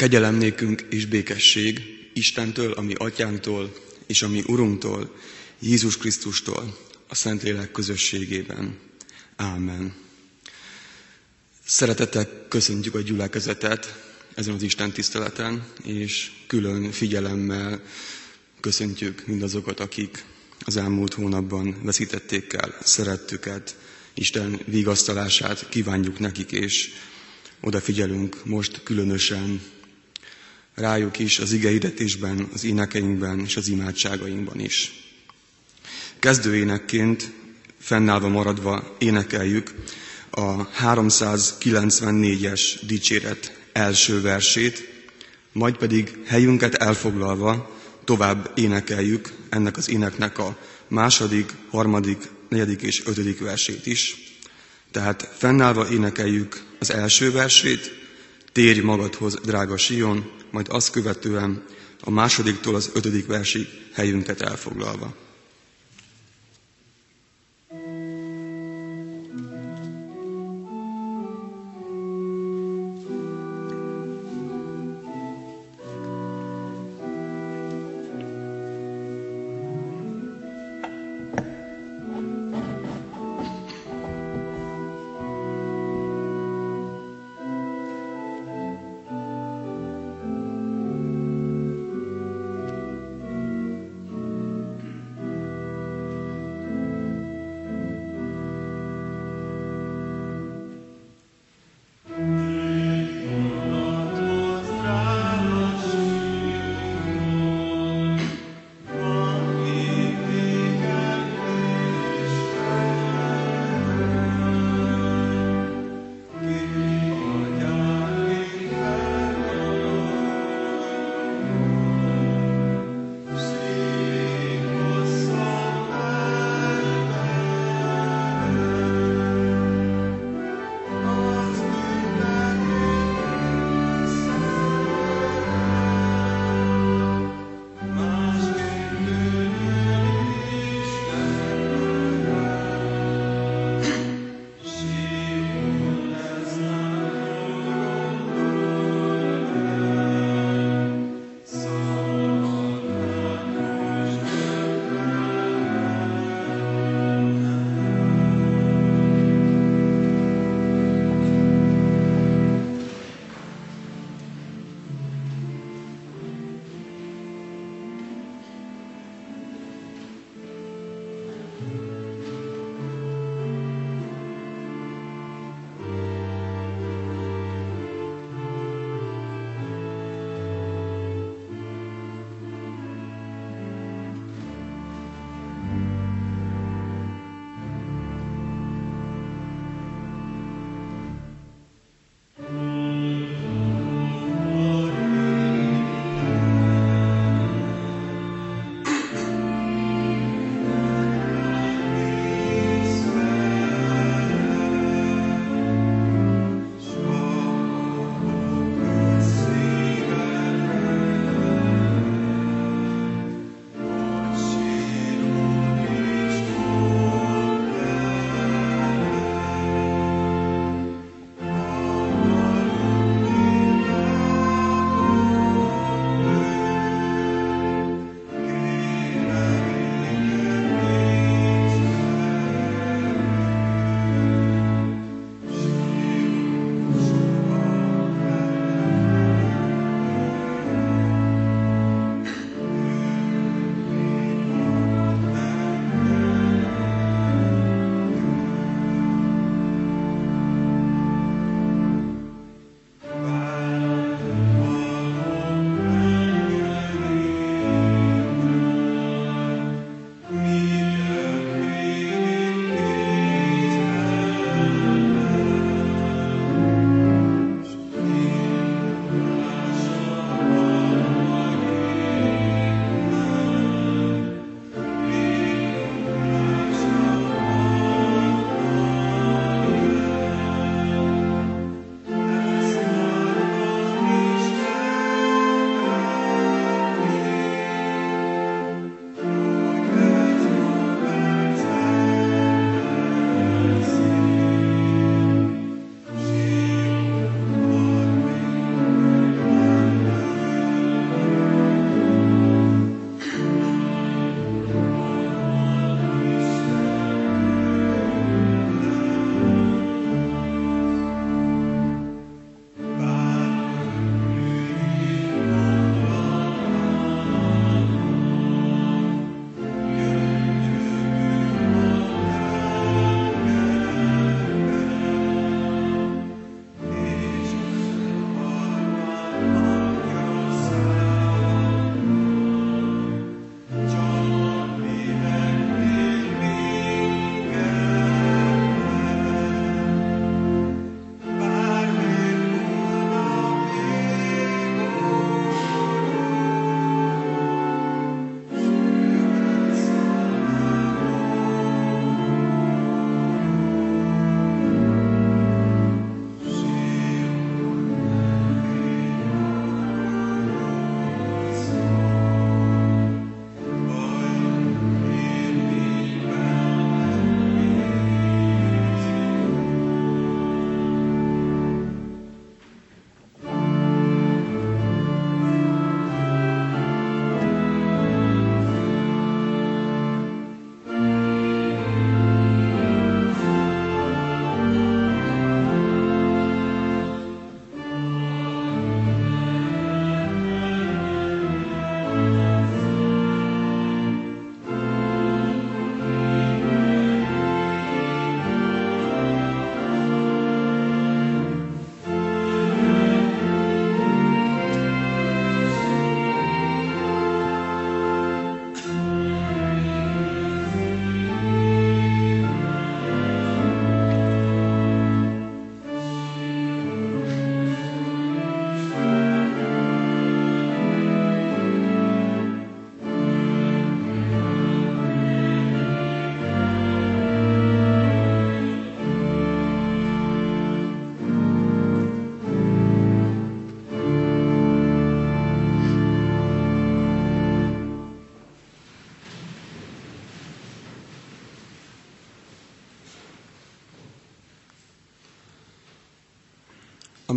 Kegyelem nékünk és békesség Istentől, ami atyánktól, és ami Urunktól, Jézus Krisztustól, a Szentlélek közösségében. Ámen. Szeretettel köszöntjük a gyülekezetet ezen az Isten tiszteleten, és külön figyelemmel köszöntjük mindazokat, akik az elmúlt hónapban veszítették el szerettüket, Isten vigasztalását kívánjuk nekik, és odafigyelünk most különösen rájuk is az igeidetésben, az énekeinkben és az imádságainkban is. Kezdőénekként fennállva maradva énekeljük a 394-es dicséret első versét, majd pedig helyünket elfoglalva tovább énekeljük ennek az éneknek a második, harmadik, negyedik és ötödik versét is. Tehát fennállva énekeljük az első versét, Térj magadhoz, drága Sion, majd azt követően a másodiktól az ötödik versig helyünket elfoglalva.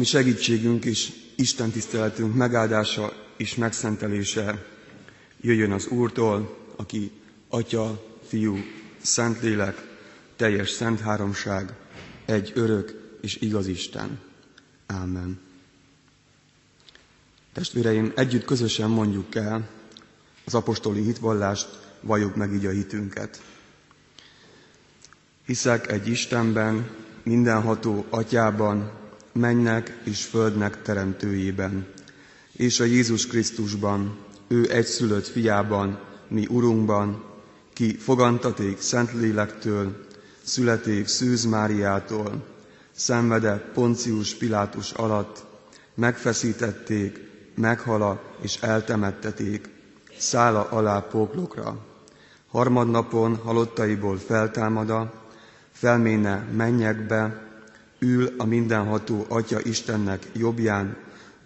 Ami segítségünk és Isten tiszteletünk megáldása és megszentelése jöjjön az Úrtól, aki Atya, Fiú, Szentlélek, teljes szent háromság, egy örök és igaz Isten. Ámen. Testvéreim, együtt közösen mondjuk el az apostoli hitvallást, valljuk meg így a hitünket. Hiszek egy Istenben, mindenható atyában, mennek és földnek teremtőjében, és a Jézus Krisztusban, ő egyszülött fiában, mi Urunkban, ki fogantaték Szentlélektől, születék Szűz Máriától, szenvede Poncius Pilátus alatt, megfeszítették, meghala és eltemetteték, szála alá póklokra. Harmadnapon halottaiból feltámada, felméne mennyekbe, ül a mindenható Atya Istennek jobbján,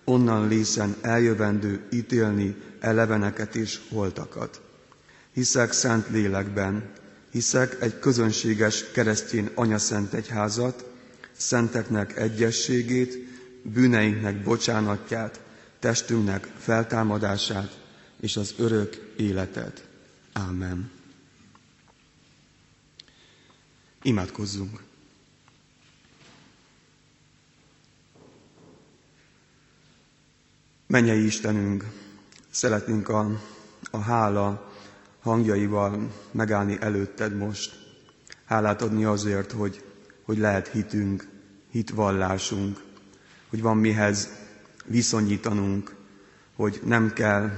onnan lészen eljövendő ítélni eleveneket és holtakat. Hiszek szent lélekben, hiszek egy közönséges keresztény anyaszent egyházat, szenteknek egyességét, bűneinknek bocsánatját, testünknek feltámadását és az örök életet. Ámen. Imádkozzunk! Mennyei Istenünk, szeretnénk a, a hála hangjaival megállni előtted most. Hálát adni azért, hogy, hogy lehet hitünk, hitvallásunk, hogy van mihez viszonyítanunk, hogy nem kell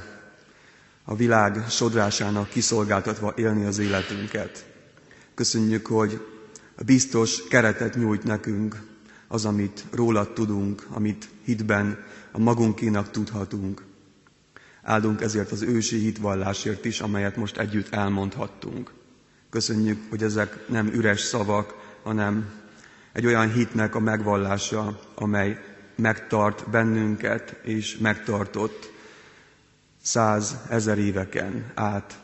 a világ sodrásának kiszolgáltatva élni az életünket. Köszönjük, hogy a biztos keretet nyújt nekünk az, amit rólad tudunk, amit hitben a magunkénak tudhatunk. Áldunk ezért az ősi hitvallásért is, amelyet most együtt elmondhattunk. Köszönjük, hogy ezek nem üres szavak, hanem egy olyan hitnek a megvallása, amely megtart bennünket, és megtartott száz ezer éveken át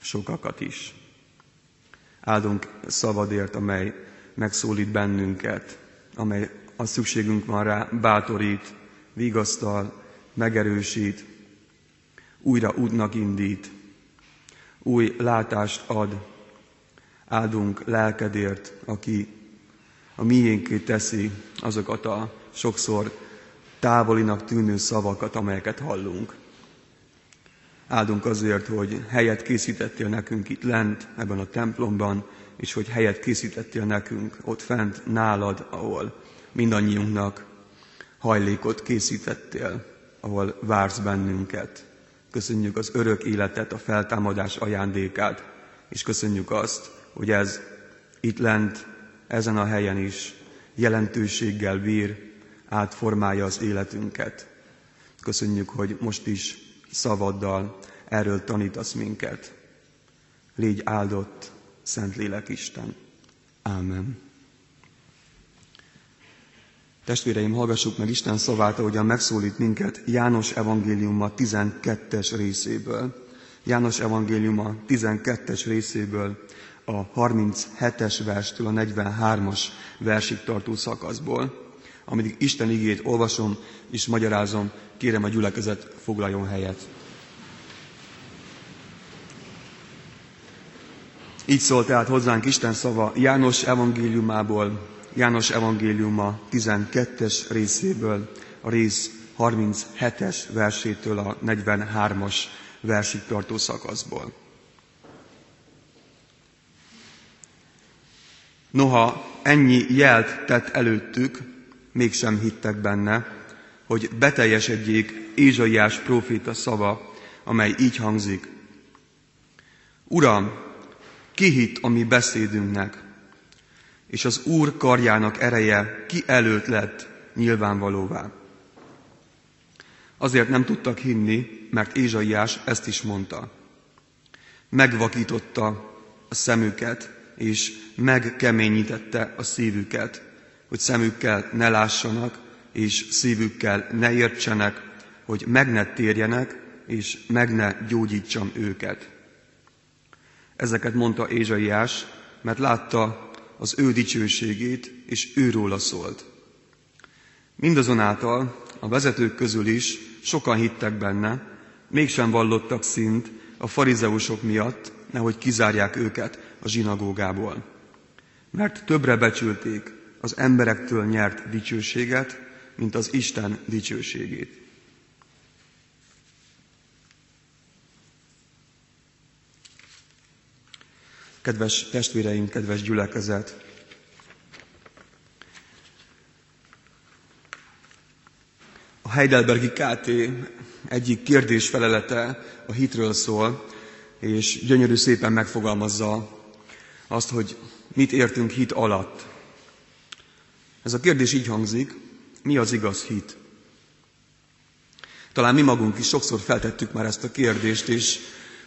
sokakat is. Áldunk szavadért, amely megszólít bennünket, amely a szükségünk van rá, bátorít, vigasztal, megerősít, újra útnak indít, új látást ad, áldunk lelkedért, aki a miénké teszi azokat a sokszor távolinak tűnő szavakat, amelyeket hallunk. Áldunk azért, hogy helyet készítettél nekünk itt lent, ebben a templomban, és hogy helyet készítettél nekünk ott fent nálad, ahol mindannyiunknak hajlékot készítettél, ahol vársz bennünket. Köszönjük az örök életet, a feltámadás ajándékát, és köszönjük azt, hogy ez itt lent, ezen a helyen is jelentőséggel bír, átformálja az életünket. Köszönjük, hogy most is szavaddal erről tanítasz minket. Légy áldott, Szentlélek Isten. Ámen. Testvéreim, hallgassuk meg Isten szavát, ahogyan megszólít minket János evangéliuma 12-es részéből. János evangéliuma 12-es részéből a 37-es verstől a 43-as versig tartó szakaszból. Amíg Isten igét olvasom és magyarázom, kérem a gyülekezet foglaljon helyet. Így szólt tehát hozzánk Isten szava János evangéliumából, János evangéliuma 12-es részéből, a rész 37-es versétől a 43-as versig tartó szakaszból. Noha ennyi jelt tett előttük, mégsem hittek benne, hogy beteljesedjék Ézsaiás próféta szava, amely így hangzik. Uram, ki hitt a mi beszédünknek, és az Úr karjának ereje ki előtt lett nyilvánvalóvá. Azért nem tudtak hinni, mert Ézsaiás ezt is mondta. Megvakította a szemüket, és megkeményítette a szívüket, hogy szemükkel ne lássanak, és szívükkel ne értsenek, hogy meg ne térjenek, és meg ne gyógyítsam őket. Ezeket mondta Ézsaiás, mert látta az ő dicsőségét, és őróla szólt. Mindazonáltal a vezetők közül is sokan hittek benne, mégsem vallottak szint a farizeusok miatt, nehogy kizárják őket a zsinagógából. Mert többre becsülték az emberektől nyert dicsőséget, mint az Isten dicsőségét. Kedves testvéreim, kedves gyülekezet! A Heidelbergi KT egyik kérdésfelelete a hitről szól, és gyönyörű szépen megfogalmazza azt, hogy mit értünk hit alatt. Ez a kérdés így hangzik, mi az igaz hit? Talán mi magunk is sokszor feltettük már ezt a kérdést, és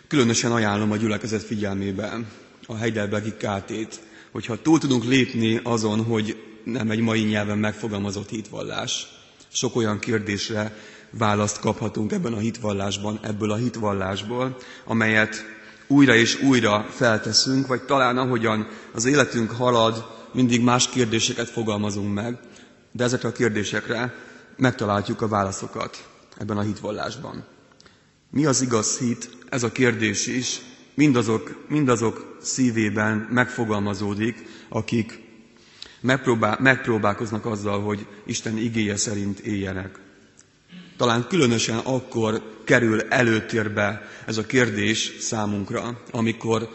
különösen ajánlom a gyülekezet figyelmébe a Heidelbergi KT-t, hogyha túl tudunk lépni azon, hogy nem egy mai nyelven megfogalmazott hitvallás. Sok olyan kérdésre választ kaphatunk ebben a hitvallásban, ebből a hitvallásból, amelyet újra és újra felteszünk, vagy talán ahogyan az életünk halad, mindig más kérdéseket fogalmazunk meg, de ezekre a kérdésekre megtaláljuk a válaszokat ebben a hitvallásban. Mi az igaz hit? Ez a kérdés is mindazok, mindazok szívében megfogalmazódik, akik megpróbál, megpróbálkoznak azzal, hogy Isten igéje szerint éljenek. Talán különösen akkor kerül előtérbe ez a kérdés számunkra, amikor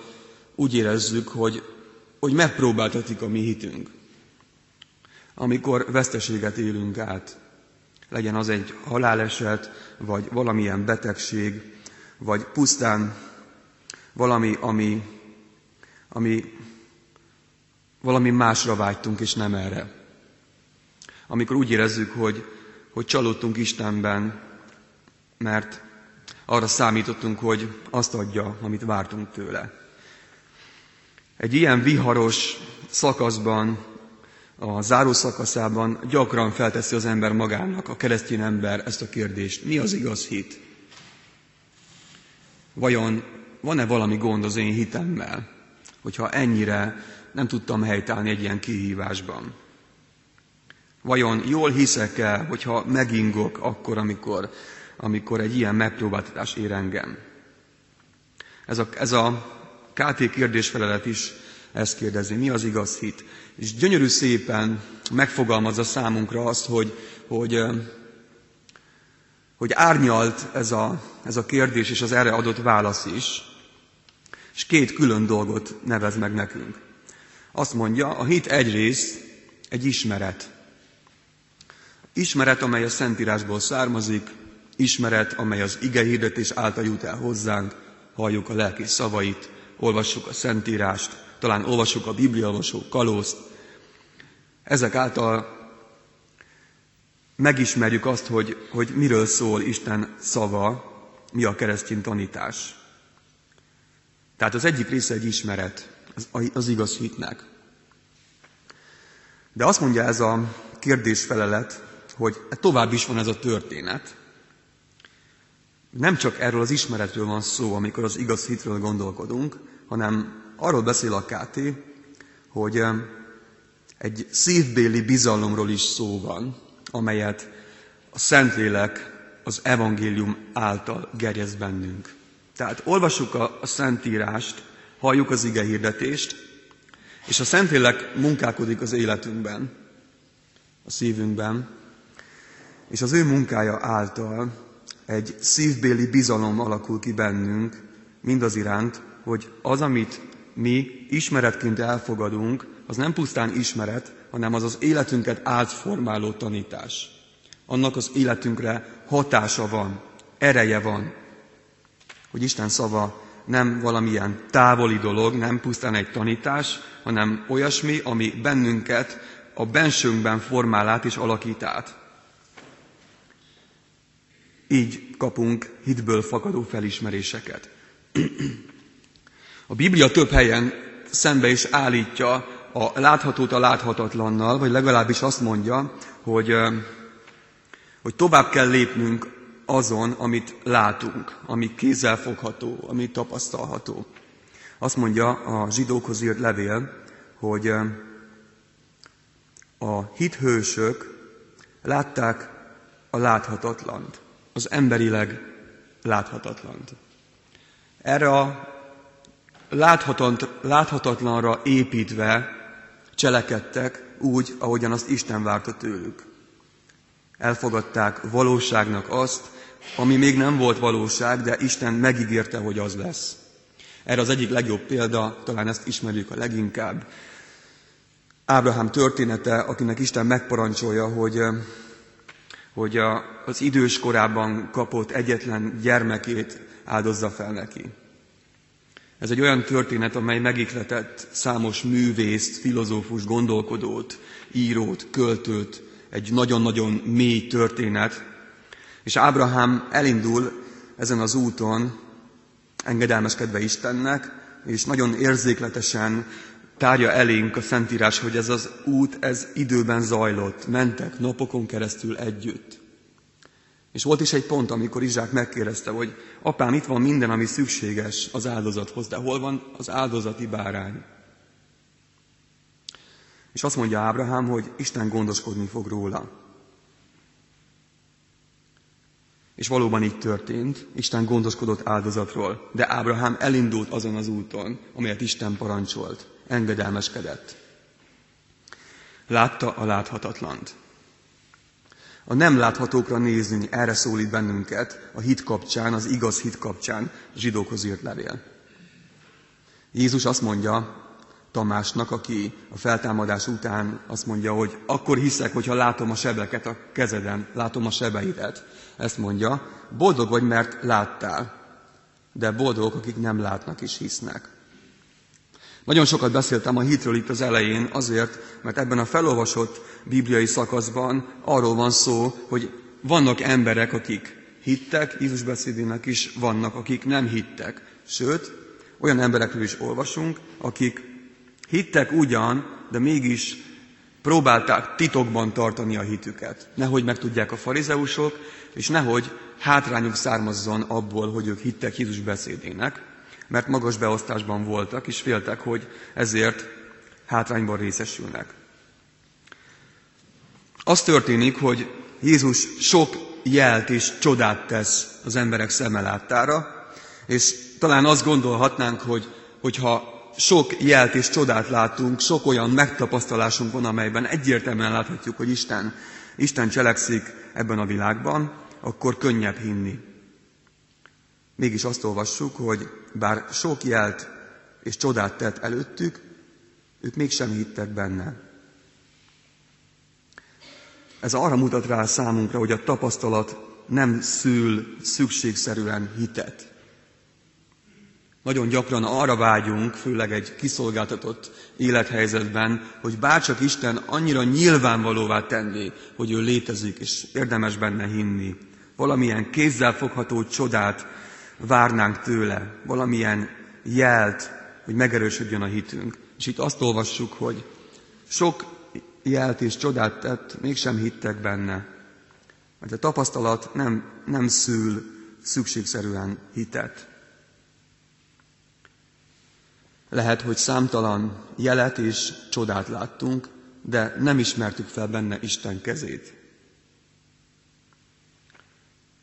úgy érezzük, hogy, hogy megpróbáltatik a mi hitünk. Amikor veszteséget élünk át, legyen az egy haláleset, vagy valamilyen betegség, vagy pusztán valami, ami, ami valami másra vágytunk, és nem erre. Amikor úgy érezzük, hogy, hogy csalódtunk Istenben, mert arra számítottunk, hogy azt adja, amit vártunk tőle. Egy ilyen viharos szakaszban, a záró szakaszában gyakran felteszi az ember magának, a keresztény ember ezt a kérdést. Mi az igaz hit? Vajon van-e valami gond az én hitemmel, hogyha ennyire nem tudtam helytállni egy ilyen kihívásban? Vajon jól hiszek-e, hogyha megingok akkor, amikor, amikor egy ilyen megpróbáltatás ér engem? Ez a, ez a KT kérdésfelelet is ezt kérdezi, mi az igaz hit? És gyönyörű szépen megfogalmazza számunkra azt, hogy, hogy hogy árnyalt ez a, ez a kérdés és az erre adott válasz is, és két külön dolgot nevez meg nekünk. Azt mondja, a hit egyrészt egy ismeret. Ismeret, amely a Szentírásból származik, ismeret, amely az ige hirdetés által jut el hozzánk, halljuk a lelki szavait, olvassuk a Szentírást, talán olvassuk a Bibliaolvasó kalózt. Ezek által megismerjük azt, hogy, hogy miről szól Isten szava, mi a keresztény tanítás. Tehát az egyik része egy ismeret, az, az igaz hitnek. De azt mondja ez a kérdésfelelet, hogy tovább is van ez a történet. Nem csak erről az ismeretről van szó, amikor az igaz hitről gondolkodunk, hanem arról beszél a KT, hogy egy szívbéli bizalomról is szó van, amelyet a Szentlélek az evangélium által gerjez bennünk. Tehát olvassuk a, a Szentírást, halljuk az ige hirdetést, és a Szentlélek munkálkodik az életünkben, a szívünkben, és az ő munkája által egy szívbéli bizalom alakul ki bennünk, mindaz iránt, hogy az, amit mi ismeretként elfogadunk, az nem pusztán ismeret, hanem az az életünket átformáló tanítás. Annak az életünkre hatása van, ereje van, hogy Isten szava nem valamilyen távoli dolog, nem pusztán egy tanítás, hanem olyasmi, ami bennünket a bensőnkben formál át és alakít át. Így kapunk hitből fakadó felismeréseket. A Biblia több helyen szembe is állítja a láthatót a láthatatlannal, vagy legalábbis azt mondja, hogy, hogy tovább kell lépnünk azon, amit látunk, ami kézzelfogható, ami tapasztalható. Azt mondja a zsidókhoz írt levél, hogy a hithősök Látták a láthatatlant, az emberileg láthatatlant. Erre a láthatatlanra építve cselekedtek úgy, ahogyan azt Isten várta tőlük. Elfogadták valóságnak azt, ami még nem volt valóság, de Isten megígérte, hogy az lesz. Erre az egyik legjobb példa, talán ezt ismerjük a leginkább, Ábrahám története, akinek Isten megparancsolja, hogy, hogy az idős korában kapott egyetlen gyermekét áldozza fel neki. Ez egy olyan történet, amely megikletett számos művészt, filozófus, gondolkodót, írót, költőt, egy nagyon-nagyon mély történet, és Ábrahám elindul ezen az úton, engedelmeskedve Istennek, és nagyon érzékletesen tárja elénk a Szentírás, hogy ez az út, ez időben zajlott, mentek napokon keresztül együtt. És volt is egy pont, amikor Izsák megkérdezte, hogy apám, itt van minden, ami szükséges az áldozathoz, de hol van az áldozati bárány? És azt mondja Ábrahám, hogy Isten gondoskodni fog róla. És valóban így történt, Isten gondoskodott áldozatról, de Ábrahám elindult azon az úton, amelyet Isten parancsolt, engedelmeskedett. Látta a láthatatlant. A nem láthatókra nézni, erre szólít bennünket a hit kapcsán, az igaz hit kapcsán zsidókhoz írt levél. Jézus azt mondja Tamásnak, aki a feltámadás után azt mondja, hogy akkor hiszek, hogyha látom a sebeket a kezeden, látom a sebeidet. Ezt mondja, boldog vagy, mert láttál, de boldogok, akik nem látnak és hisznek. Nagyon sokat beszéltem a hitről itt az elején azért, mert ebben a felolvasott bibliai szakaszban arról van szó, hogy vannak emberek, akik hittek, Jézus beszédének is vannak, akik nem hittek. Sőt, olyan emberekről is olvasunk, akik hittek ugyan, de mégis próbálták titokban tartani a hitüket. Nehogy megtudják a farizeusok, és nehogy hátrányuk származzon abból, hogy ők hittek Jézus beszédének, mert magas beosztásban voltak, és féltek, hogy ezért hátrányban részesülnek. Az történik, hogy Jézus sok jelt és csodát tesz az emberek szeme láttára, és talán azt gondolhatnánk, hogy hogyha sok jelt és csodát látunk, sok olyan megtapasztalásunk van, amelyben egyértelműen láthatjuk, hogy Isten, Isten cselekszik ebben a világban, akkor könnyebb hinni. Mégis azt olvassuk, hogy bár sok jelt és csodát tett előttük, ők mégsem hittek benne. Ez arra mutat rá számunkra, hogy a tapasztalat nem szül szükségszerűen hitet. Nagyon gyakran arra vágyunk, főleg egy kiszolgáltatott élethelyzetben, hogy bárcsak Isten annyira nyilvánvalóvá tenné, hogy ő létezik, és érdemes benne hinni. Valamilyen kézzelfogható csodát várnánk tőle, valamilyen jelt, hogy megerősödjön a hitünk. És itt azt olvassuk, hogy sok jelt és csodát tett, mégsem hittek benne. Mert a tapasztalat nem, nem szül szükségszerűen hitet. Lehet, hogy számtalan jelet és csodát láttunk, de nem ismertük fel benne Isten kezét.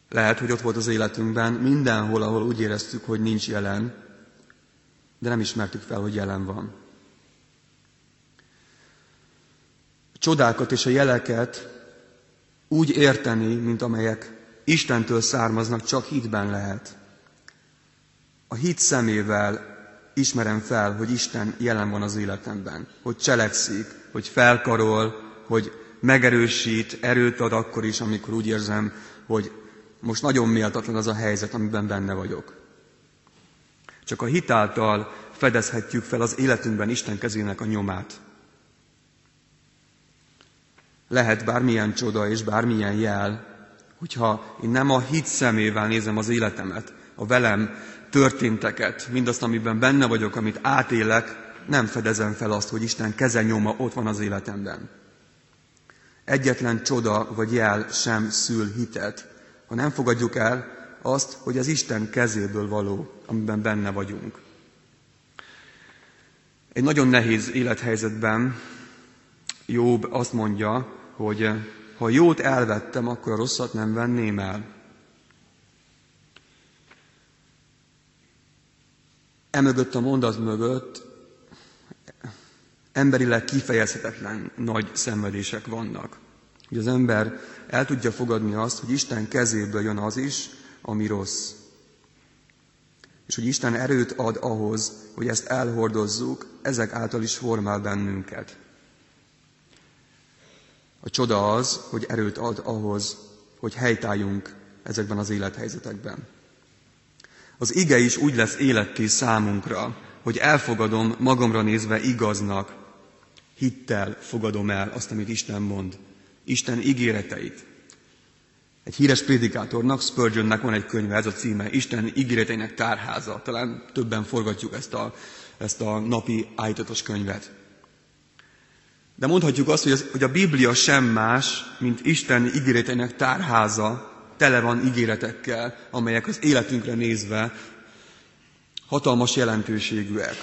Lehet, hogy ott volt az életünkben mindenhol, ahol úgy éreztük, hogy nincs jelen, de nem ismertük fel, hogy jelen van. A csodákat és a jeleket úgy érteni, mint amelyek Istentől származnak, csak hitben lehet. A hit szemével ismerem fel, hogy Isten jelen van az életemben, hogy cselekszik, hogy felkarol, hogy megerősít, erőt ad akkor is, amikor úgy érzem, hogy most nagyon méltatlan az a helyzet, amiben benne vagyok. Csak a hitáltal fedezhetjük fel az életünkben Isten kezének a nyomát. Lehet bármilyen csoda és bármilyen jel, hogyha én nem a hit szemével nézem az életemet, a velem történteket, mindazt, amiben benne vagyok, amit átélek, nem fedezem fel azt, hogy Isten keze nyoma ott van az életemben. Egyetlen csoda vagy jel sem szül hitet, ha nem fogadjuk el azt, hogy az Isten kezéből való, amiben benne vagyunk. Egy nagyon nehéz élethelyzetben Jobb azt mondja, hogy ha jót elvettem, akkor a rosszat nem venném el. Emögött a mondat mögött emberileg kifejezhetetlen nagy szenvedések vannak. Hogy az ember el tudja fogadni azt, hogy Isten kezéből jön az is, ami rossz. És hogy Isten erőt ad ahhoz, hogy ezt elhordozzuk, ezek által is formál bennünket. A csoda az, hogy erőt ad ahhoz, hogy helytáljunk ezekben az élethelyzetekben. Az ige is úgy lesz életté számunkra, hogy elfogadom magamra nézve igaznak, hittel fogadom el azt, amit Isten mond, Isten ígéreteit. Egy híres prédikátornak, Spurgeonnek van egy könyve, ez a címe, Isten ígéreteinek tárháza. Talán többen forgatjuk ezt a, ezt a napi állítatos könyvet. De mondhatjuk azt, hogy, az, hogy a Biblia sem más, mint Isten ígéreteinek tárháza, tele van ígéretekkel, amelyek az életünkre nézve hatalmas jelentőségűek.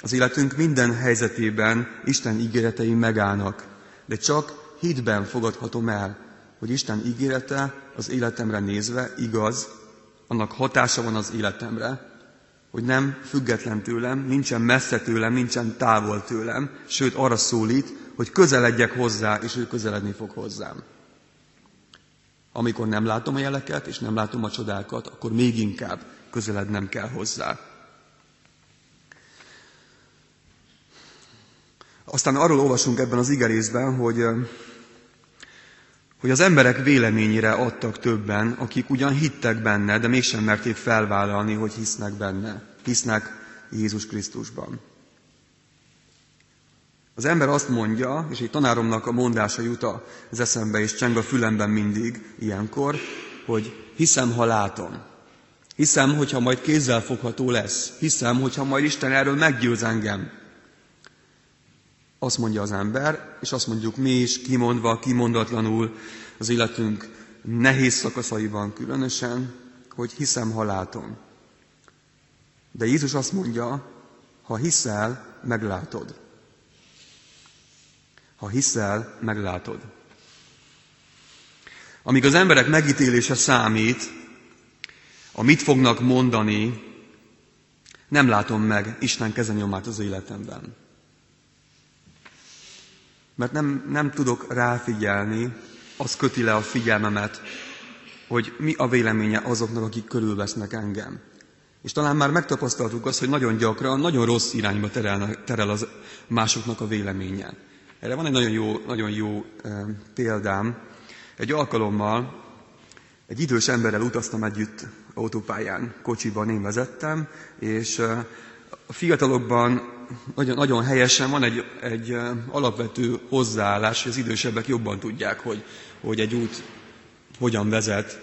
Az életünk minden helyzetében Isten ígéretei megállnak, de csak hitben fogadhatom el, hogy Isten ígérete az életemre nézve igaz, annak hatása van az életemre, hogy nem független tőlem, nincsen messze tőlem, nincsen távol tőlem, sőt arra szólít, hogy közeledjek hozzá, és ő közeledni fog hozzám. Amikor nem látom a jeleket, és nem látom a csodákat, akkor még inkább közelednem kell hozzá. Aztán arról olvasunk ebben az igerészben, hogy, hogy az emberek véleményére adtak többen, akik ugyan hittek benne, de mégsem merték felvállalni, hogy hisznek benne, hisznek Jézus Krisztusban. Az ember azt mondja, és egy tanáromnak a mondása jut az eszembe, és cseng a fülemben mindig ilyenkor, hogy hiszem, ha látom. Hiszem, hogyha majd kézzel fogható lesz. Hiszem, hogyha majd Isten erről meggyőz engem. Azt mondja az ember, és azt mondjuk mi is, kimondva, kimondatlanul az életünk nehéz szakaszaiban különösen, hogy hiszem, ha látom. De Jézus azt mondja, ha hiszel, meglátod. Ha hiszel, meglátod. Amíg az emberek megítélése számít, a mit fognak mondani, nem látom meg Isten kezenyomát az életemben. Mert nem, nem tudok ráfigyelni, az köti le a figyelmemet, hogy mi a véleménye azoknak, akik körülvesznek engem. És talán már megtapasztaltuk azt, hogy nagyon gyakran, nagyon rossz irányba terel, terel az másoknak a véleménye. Erre van egy nagyon jó, nagyon jó példám. Egy alkalommal egy idős emberrel utaztam együtt autópályán, kocsiban én vezettem, és a fiatalokban nagyon, nagyon helyesen van egy, egy alapvető hozzáállás, hogy az idősebbek jobban tudják, hogy, hogy egy út hogyan vezet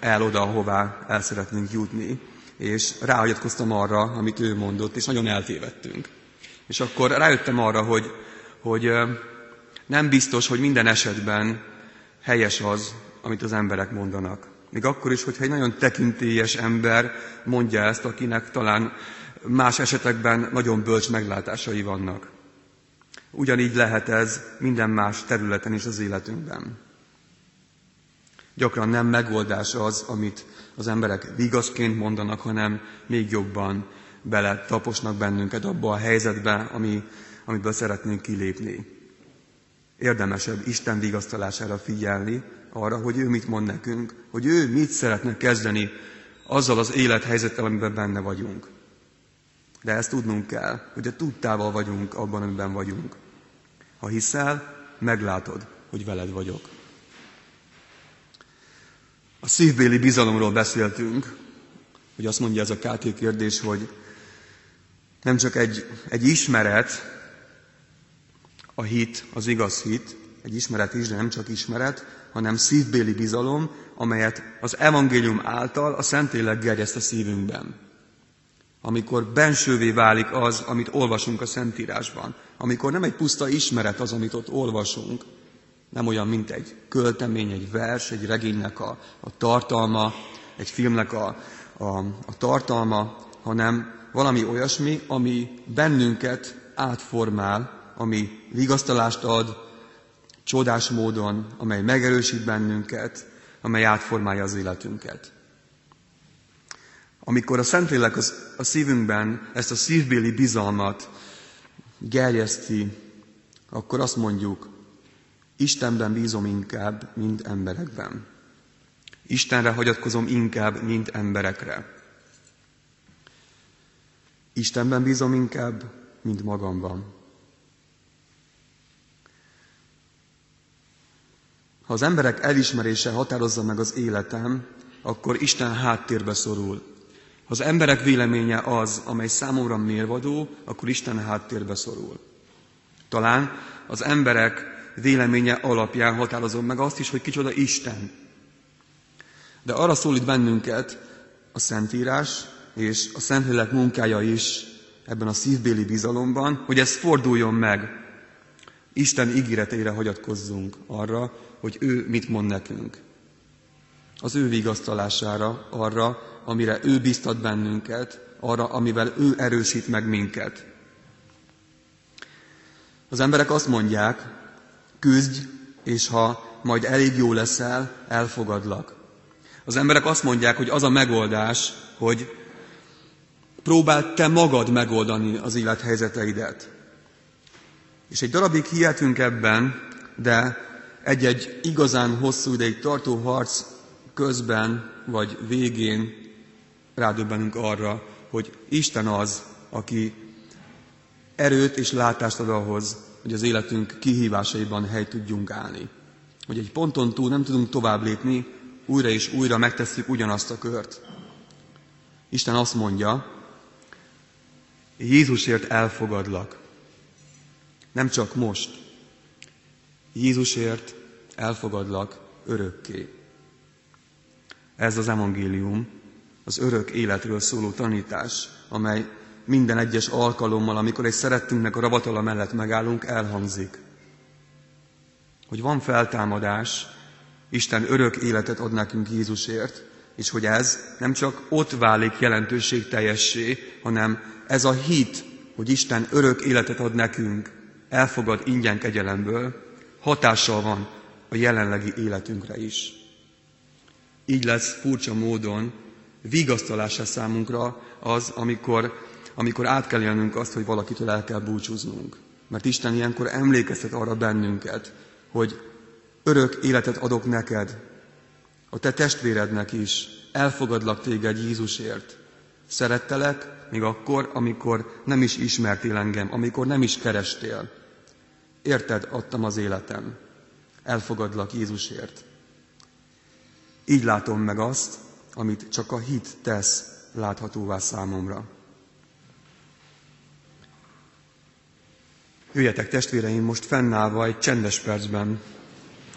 el oda, ahová el szeretnénk jutni. És ráhagyatkoztam arra, amit ő mondott, és nagyon eltévedtünk. És akkor rájöttem arra, hogy hogy nem biztos, hogy minden esetben helyes az, amit az emberek mondanak. Még akkor is, hogyha egy nagyon tekintélyes ember mondja ezt, akinek talán más esetekben nagyon bölcs meglátásai vannak. Ugyanígy lehet ez minden más területen is az életünkben. Gyakran nem megoldás az, amit az emberek vigaszként mondanak, hanem még jobban bele taposnak bennünket abba a helyzetbe, ami amiből szeretnénk kilépni. Érdemesebb Isten vigasztalására figyelni, arra, hogy ő mit mond nekünk, hogy ő mit szeretne kezdeni azzal az élethelyzettel, amiben benne vagyunk. De ezt tudnunk kell, hogy a tudtával vagyunk abban, amiben vagyunk. Ha hiszel, meglátod, hogy veled vagyok. A szívbéli bizalomról beszéltünk, hogy azt mondja ez a KT kérdés, hogy nem csak egy, egy ismeret, a hit, az igaz hit, egy ismeret is, de nem csak ismeret, hanem szívbéli bizalom, amelyet az evangélium által a Szentlélek gerjeszt a szívünkben. Amikor bensővé válik az, amit olvasunk a Szentírásban. Amikor nem egy puszta ismeret az, amit ott olvasunk, nem olyan, mint egy költemény, egy vers, egy regénynek a, a tartalma, egy filmnek a, a, a tartalma, hanem valami olyasmi, ami bennünket átformál, ami vigasztalást ad, Csodás módon, amely megerősít bennünket, amely átformálja az életünket. Amikor a Szentlélek az, a szívünkben ezt a szívbéli bizalmat gerjeszti, akkor azt mondjuk, Istenben bízom inkább, mint emberekben. Istenre hagyatkozom inkább, mint emberekre. Istenben bízom inkább, mint magamban. Ha az emberek elismerése határozza meg az életem, akkor Isten háttérbe szorul. Ha az emberek véleménye az, amely számomra mérvadó, akkor Isten háttérbe szorul. Talán az emberek véleménye alapján határozom meg azt is, hogy kicsoda Isten. De arra szólít bennünket a Szentírás és a Szentlélek munkája is ebben a szívbéli bizalomban, hogy ez forduljon meg. Isten ígéreteire hagyatkozzunk arra, hogy ő mit mond nekünk. Az ő vigasztalására, arra, amire ő biztat bennünket, arra, amivel ő erősít meg minket. Az emberek azt mondják, küzdj, és ha majd elég jó leszel, elfogadlak. Az emberek azt mondják, hogy az a megoldás, hogy próbáld te magad megoldani az élethelyzeteidet. És egy darabig hihetünk ebben, de egy-egy igazán hosszú ideig tartó harc közben vagy végén rádöbbenünk arra, hogy Isten az, aki erőt és látást ad ahhoz, hogy az életünk kihívásaiban hely tudjunk állni. Hogy egy ponton túl nem tudunk tovább lépni, újra és újra megtesszük ugyanazt a kört. Isten azt mondja, Jézusért elfogadlak. Nem csak most. Jézusért elfogadlak örökké. Ez az evangélium, az örök életről szóló tanítás, amely minden egyes alkalommal, amikor egy szerettünknek a ravatala mellett megállunk, elhangzik. Hogy van feltámadás, Isten örök életet ad nekünk Jézusért, és hogy ez nem csak ott válik jelentőség teljessé, hanem ez a hit, hogy Isten örök életet ad nekünk, elfogad ingyen kegyelemből, hatással van a jelenlegi életünkre is. Így lesz furcsa módon vigasztalása számunkra az, amikor, amikor át kell élnünk azt, hogy valakitől el kell búcsúznunk. Mert Isten ilyenkor emlékeztet arra bennünket, hogy örök életet adok neked, a te testvérednek is, elfogadlak téged Jézusért. Szerettelek, még akkor, amikor nem is ismertél engem, amikor nem is kerestél. Érted adtam az életem. Elfogadlak Jézusért. Így látom meg azt, amit csak a hit tesz láthatóvá számomra. Jöjjetek testvéreim, most fennállva egy csendes percben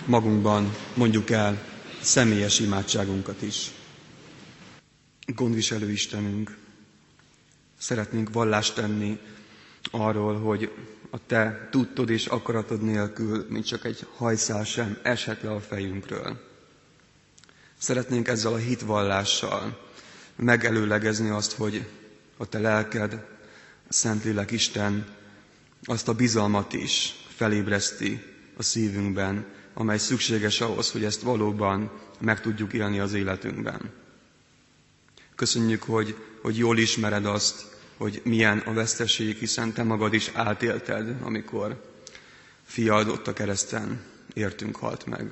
magunkban mondjuk el személyes imádságunkat is. Gondviselő Istenünk, szeretnénk vallást tenni arról, hogy a Te tudtod és akaratod nélkül, mint csak egy hajszál sem eshet le a fejünkről. Szeretnénk ezzel a hitvallással megelőlegezni azt, hogy a Te lelked, a Szentlélek Isten azt a bizalmat is felébreszti a szívünkben, amely szükséges ahhoz, hogy ezt valóban meg tudjuk élni az életünkben. Köszönjük, hogy, hogy jól ismered azt, hogy milyen a veszteség, hiszen te magad is átélted, amikor fiad ott a kereszten értünk halt meg.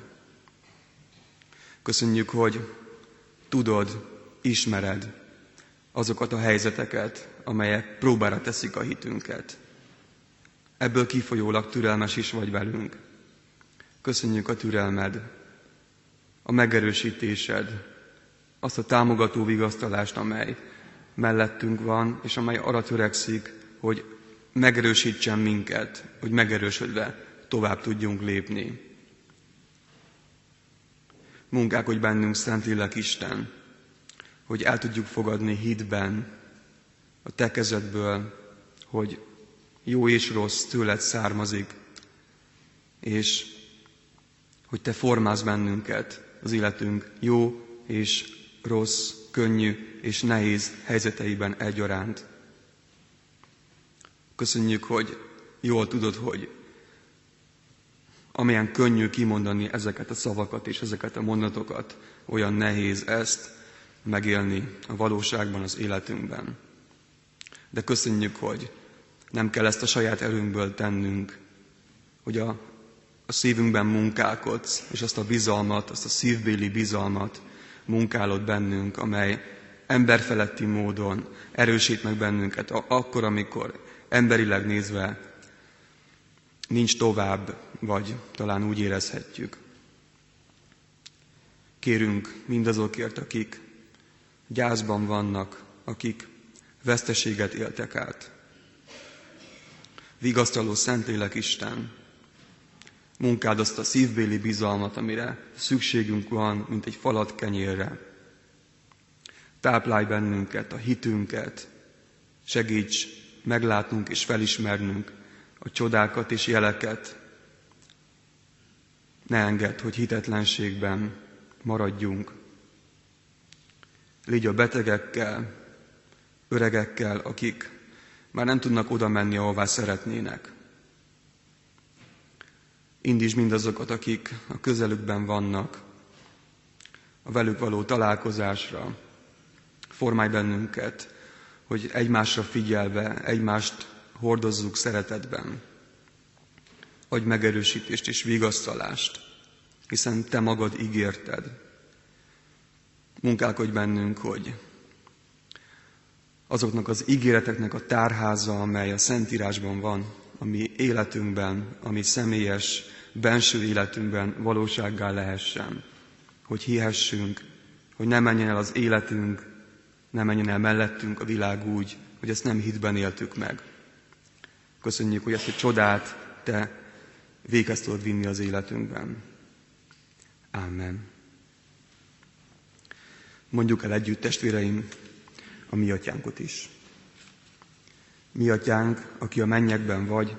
Köszönjük, hogy tudod, ismered azokat a helyzeteket, amelyek próbára teszik a hitünket. Ebből kifolyólag türelmes is vagy velünk. Köszönjük a türelmed, a megerősítésed, azt a támogató vigasztalást, amely mellettünk van, és amely arra törekszik, hogy megerősítsen minket, hogy megerősödve tovább tudjunk lépni. Munkák, hogy bennünk Szentlélek Isten, hogy el tudjuk fogadni hitben a Te kezedből, hogy jó és rossz tőled származik, és hogy Te formálsz bennünket az életünk jó és rossz, könnyű és nehéz helyzeteiben egyaránt. Köszönjük, hogy jól tudod, hogy amilyen könnyű kimondani ezeket a szavakat és ezeket a mondatokat, olyan nehéz ezt megélni a valóságban, az életünkben. De köszönjük, hogy nem kell ezt a saját erőnkből tennünk, hogy a, a szívünkben munkálkodsz, és azt a bizalmat, azt a szívbéli bizalmat munkálod bennünk, amely emberfeletti módon erősít meg bennünket, akkor, amikor emberileg nézve nincs tovább, vagy talán úgy érezhetjük. Kérünk mindazokért, akik gyászban vannak, akik veszteséget éltek át. Vigasztaló Szentlélek Isten, munkád azt a szívbéli bizalmat, amire szükségünk van, mint egy falat kenyérre. Táplálj bennünket, a hitünket, segíts meglátnunk és felismernünk a csodákat és jeleket. Ne engedd, hogy hitetlenségben maradjunk. Légy a betegekkel, öregekkel, akik már nem tudnak oda menni, ahová szeretnének. Indíts mindazokat, akik a közelükben vannak, a velük való találkozásra. Formálj bennünket, hogy egymásra figyelve, egymást hordozzuk szeretetben. Adj megerősítést és vigasztalást, hiszen Te magad ígérted. Munkálkodj bennünk, hogy azoknak az ígéreteknek a tárháza, amely a Szentírásban van, ami életünkben, ami személyes, benső életünkben valósággá lehessen. Hogy hihessünk, hogy ne menjen el az életünk, ne menjen el mellettünk a világ úgy, hogy ezt nem hitben éltük meg. Köszönjük, hogy ezt a csodát Te véghez tudod vinni az életünkben. Amen. Mondjuk el együtt, testvéreim, a mi atyánkot is. Mi atyánk, aki a mennyekben vagy,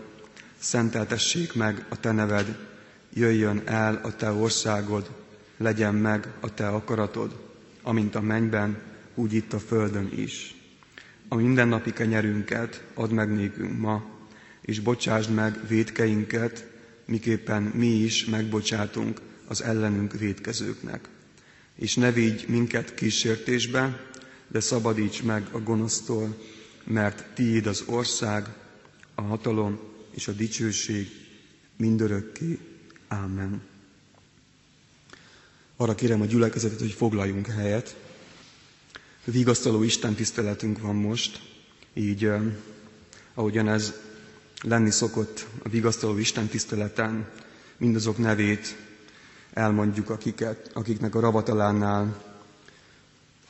szenteltessék meg a te neved, jöjjön el a te országod, legyen meg a te akaratod, amint a mennyben, úgy itt a földön is. A mindennapi kenyerünket add meg nékünk ma, és bocsásd meg védkeinket, miképpen mi is megbocsátunk az ellenünk védkezőknek. És ne vigy minket kísértésbe, de szabadíts meg a gonosztól, mert tiéd az ország, a hatalom és a dicsőség mindörökké. Ámen. Arra kérem a gyülekezetet, hogy foglaljunk helyet. Vigasztaló Isten tiszteletünk van most, így ahogyan ez lenni szokott a vigasztaló Isten tiszteleten, mindazok nevét elmondjuk, akiket, akiknek a ravatalánál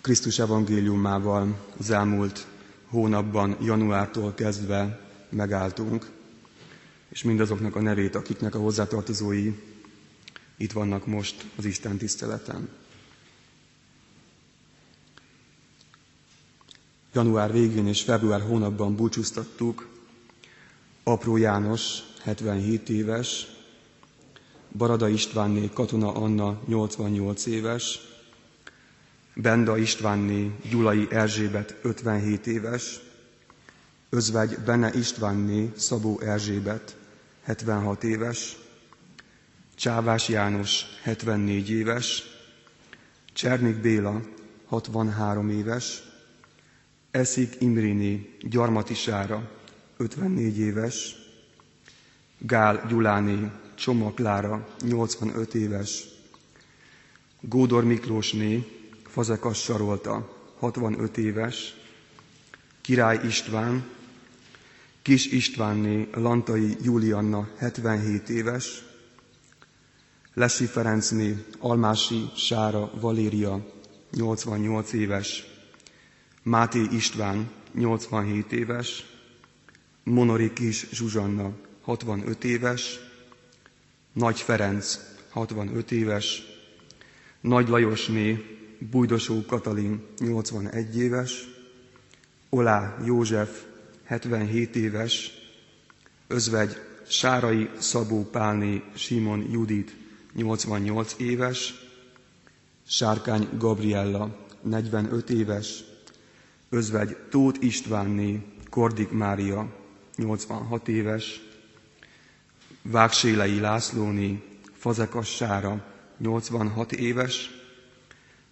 Krisztus evangéliumával az elmúlt hónapban, januártól kezdve megálltunk, és mindazoknak a nevét, akiknek a hozzátartozói itt vannak most az Isten tiszteleten. Január végén és február hónapban búcsúztattuk Apró János, 77 éves, Barada Istvánné Katona Anna, 88 éves, Benda Istvánné Gyulai Erzsébet 57 éves, Özvegy Bene Istvánné Szabó Erzsébet 76 éves, Csávás János 74 éves, Csernik Béla 63 éves, Eszik Imrini Gyarmati Sára 54 éves, Gál Gyuláné Csoma Klára 85 éves, Gódor Miklósné Fazekas Sarolta, 65 éves, Király István, Kis Istvánné Lantai Julianna, 77 éves, Lesi Ferencné Almási Sára Valéria, 88 éves, Máté István, 87 éves, Monori Kis Zsuzsanna, 65 éves, Nagy Ferenc, 65 éves, Nagy Lajosné Bújdosó Katalin 81 éves, Olá József 77 éves, Özvegy Sárai Szabó Pálné Simon Judit 88 éves, Sárkány Gabriella 45 éves, Özvegy Tóth Istvánné Kordik Mária 86 éves, Vágsélei Lászlóni Fazekassára 86 éves,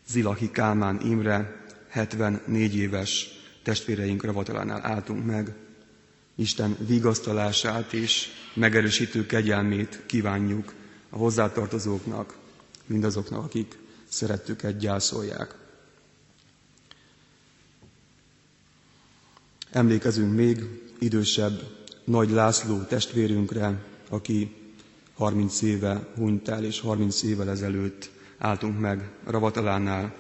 Zilahi Kálmán Imre 74 éves testvéreink ravatalánál álltunk meg. Isten vigasztalását és megerősítő kegyelmét kívánjuk a hozzátartozóknak, mindazoknak, akik szerettüket gyászolják. Emlékezünk még idősebb Nagy László testvérünkre, aki 30 éve hunyt el, és 30 évvel ezelőtt álltunk meg Ravatalánál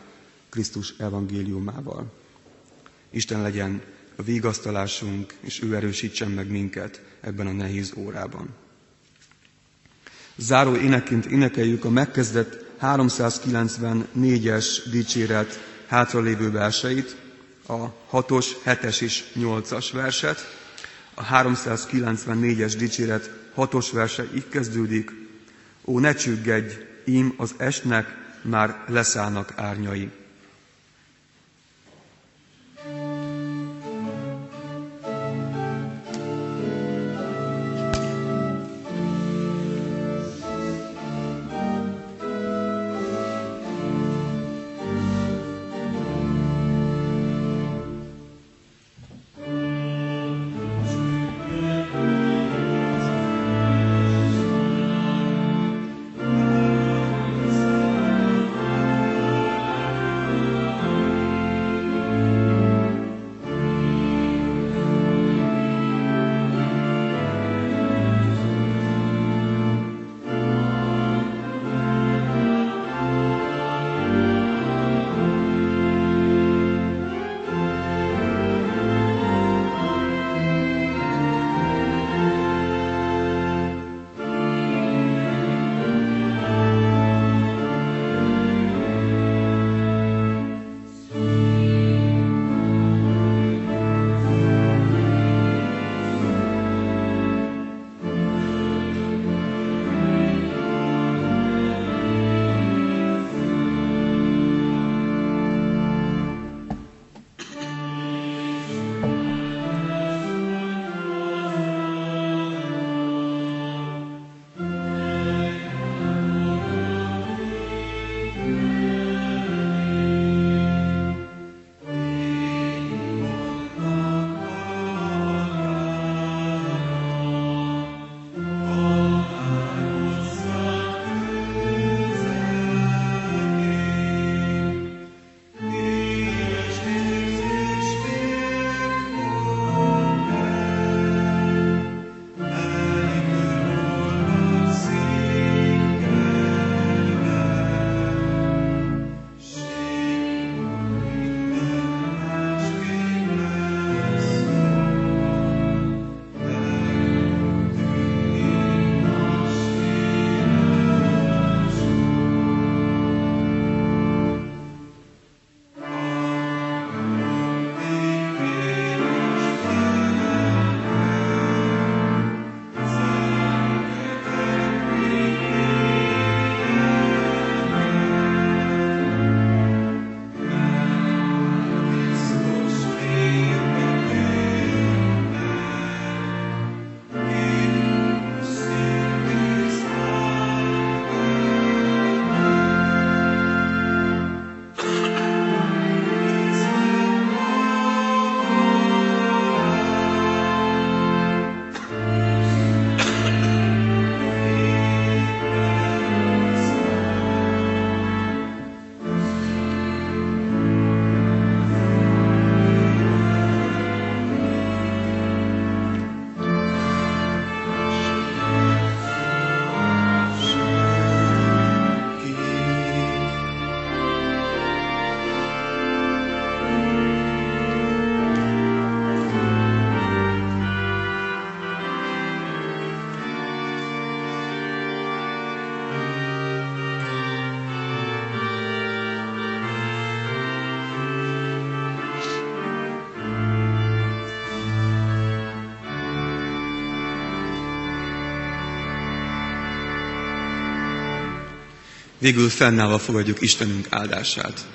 Krisztus evangéliumával. Isten legyen a vigasztalásunk, és ő erősítsen meg minket ebben a nehéz órában. Záró éneként énekeljük a megkezdett 394-es dicséret hátralévő verseit, a 6-os, 7-es és 8-as verset. A 394-es dicséret 6-os verse így kezdődik. Ó, ne csüggedj, ím az estnek már leszállnak árnyai. Végül fennállva fogadjuk Istenünk áldását.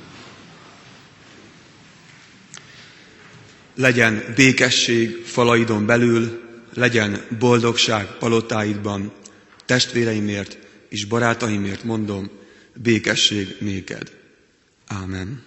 Legyen békesség falaidon belül, legyen boldogság palotáidban, testvéreimért és barátaimért mondom, békesség néked. Ámen.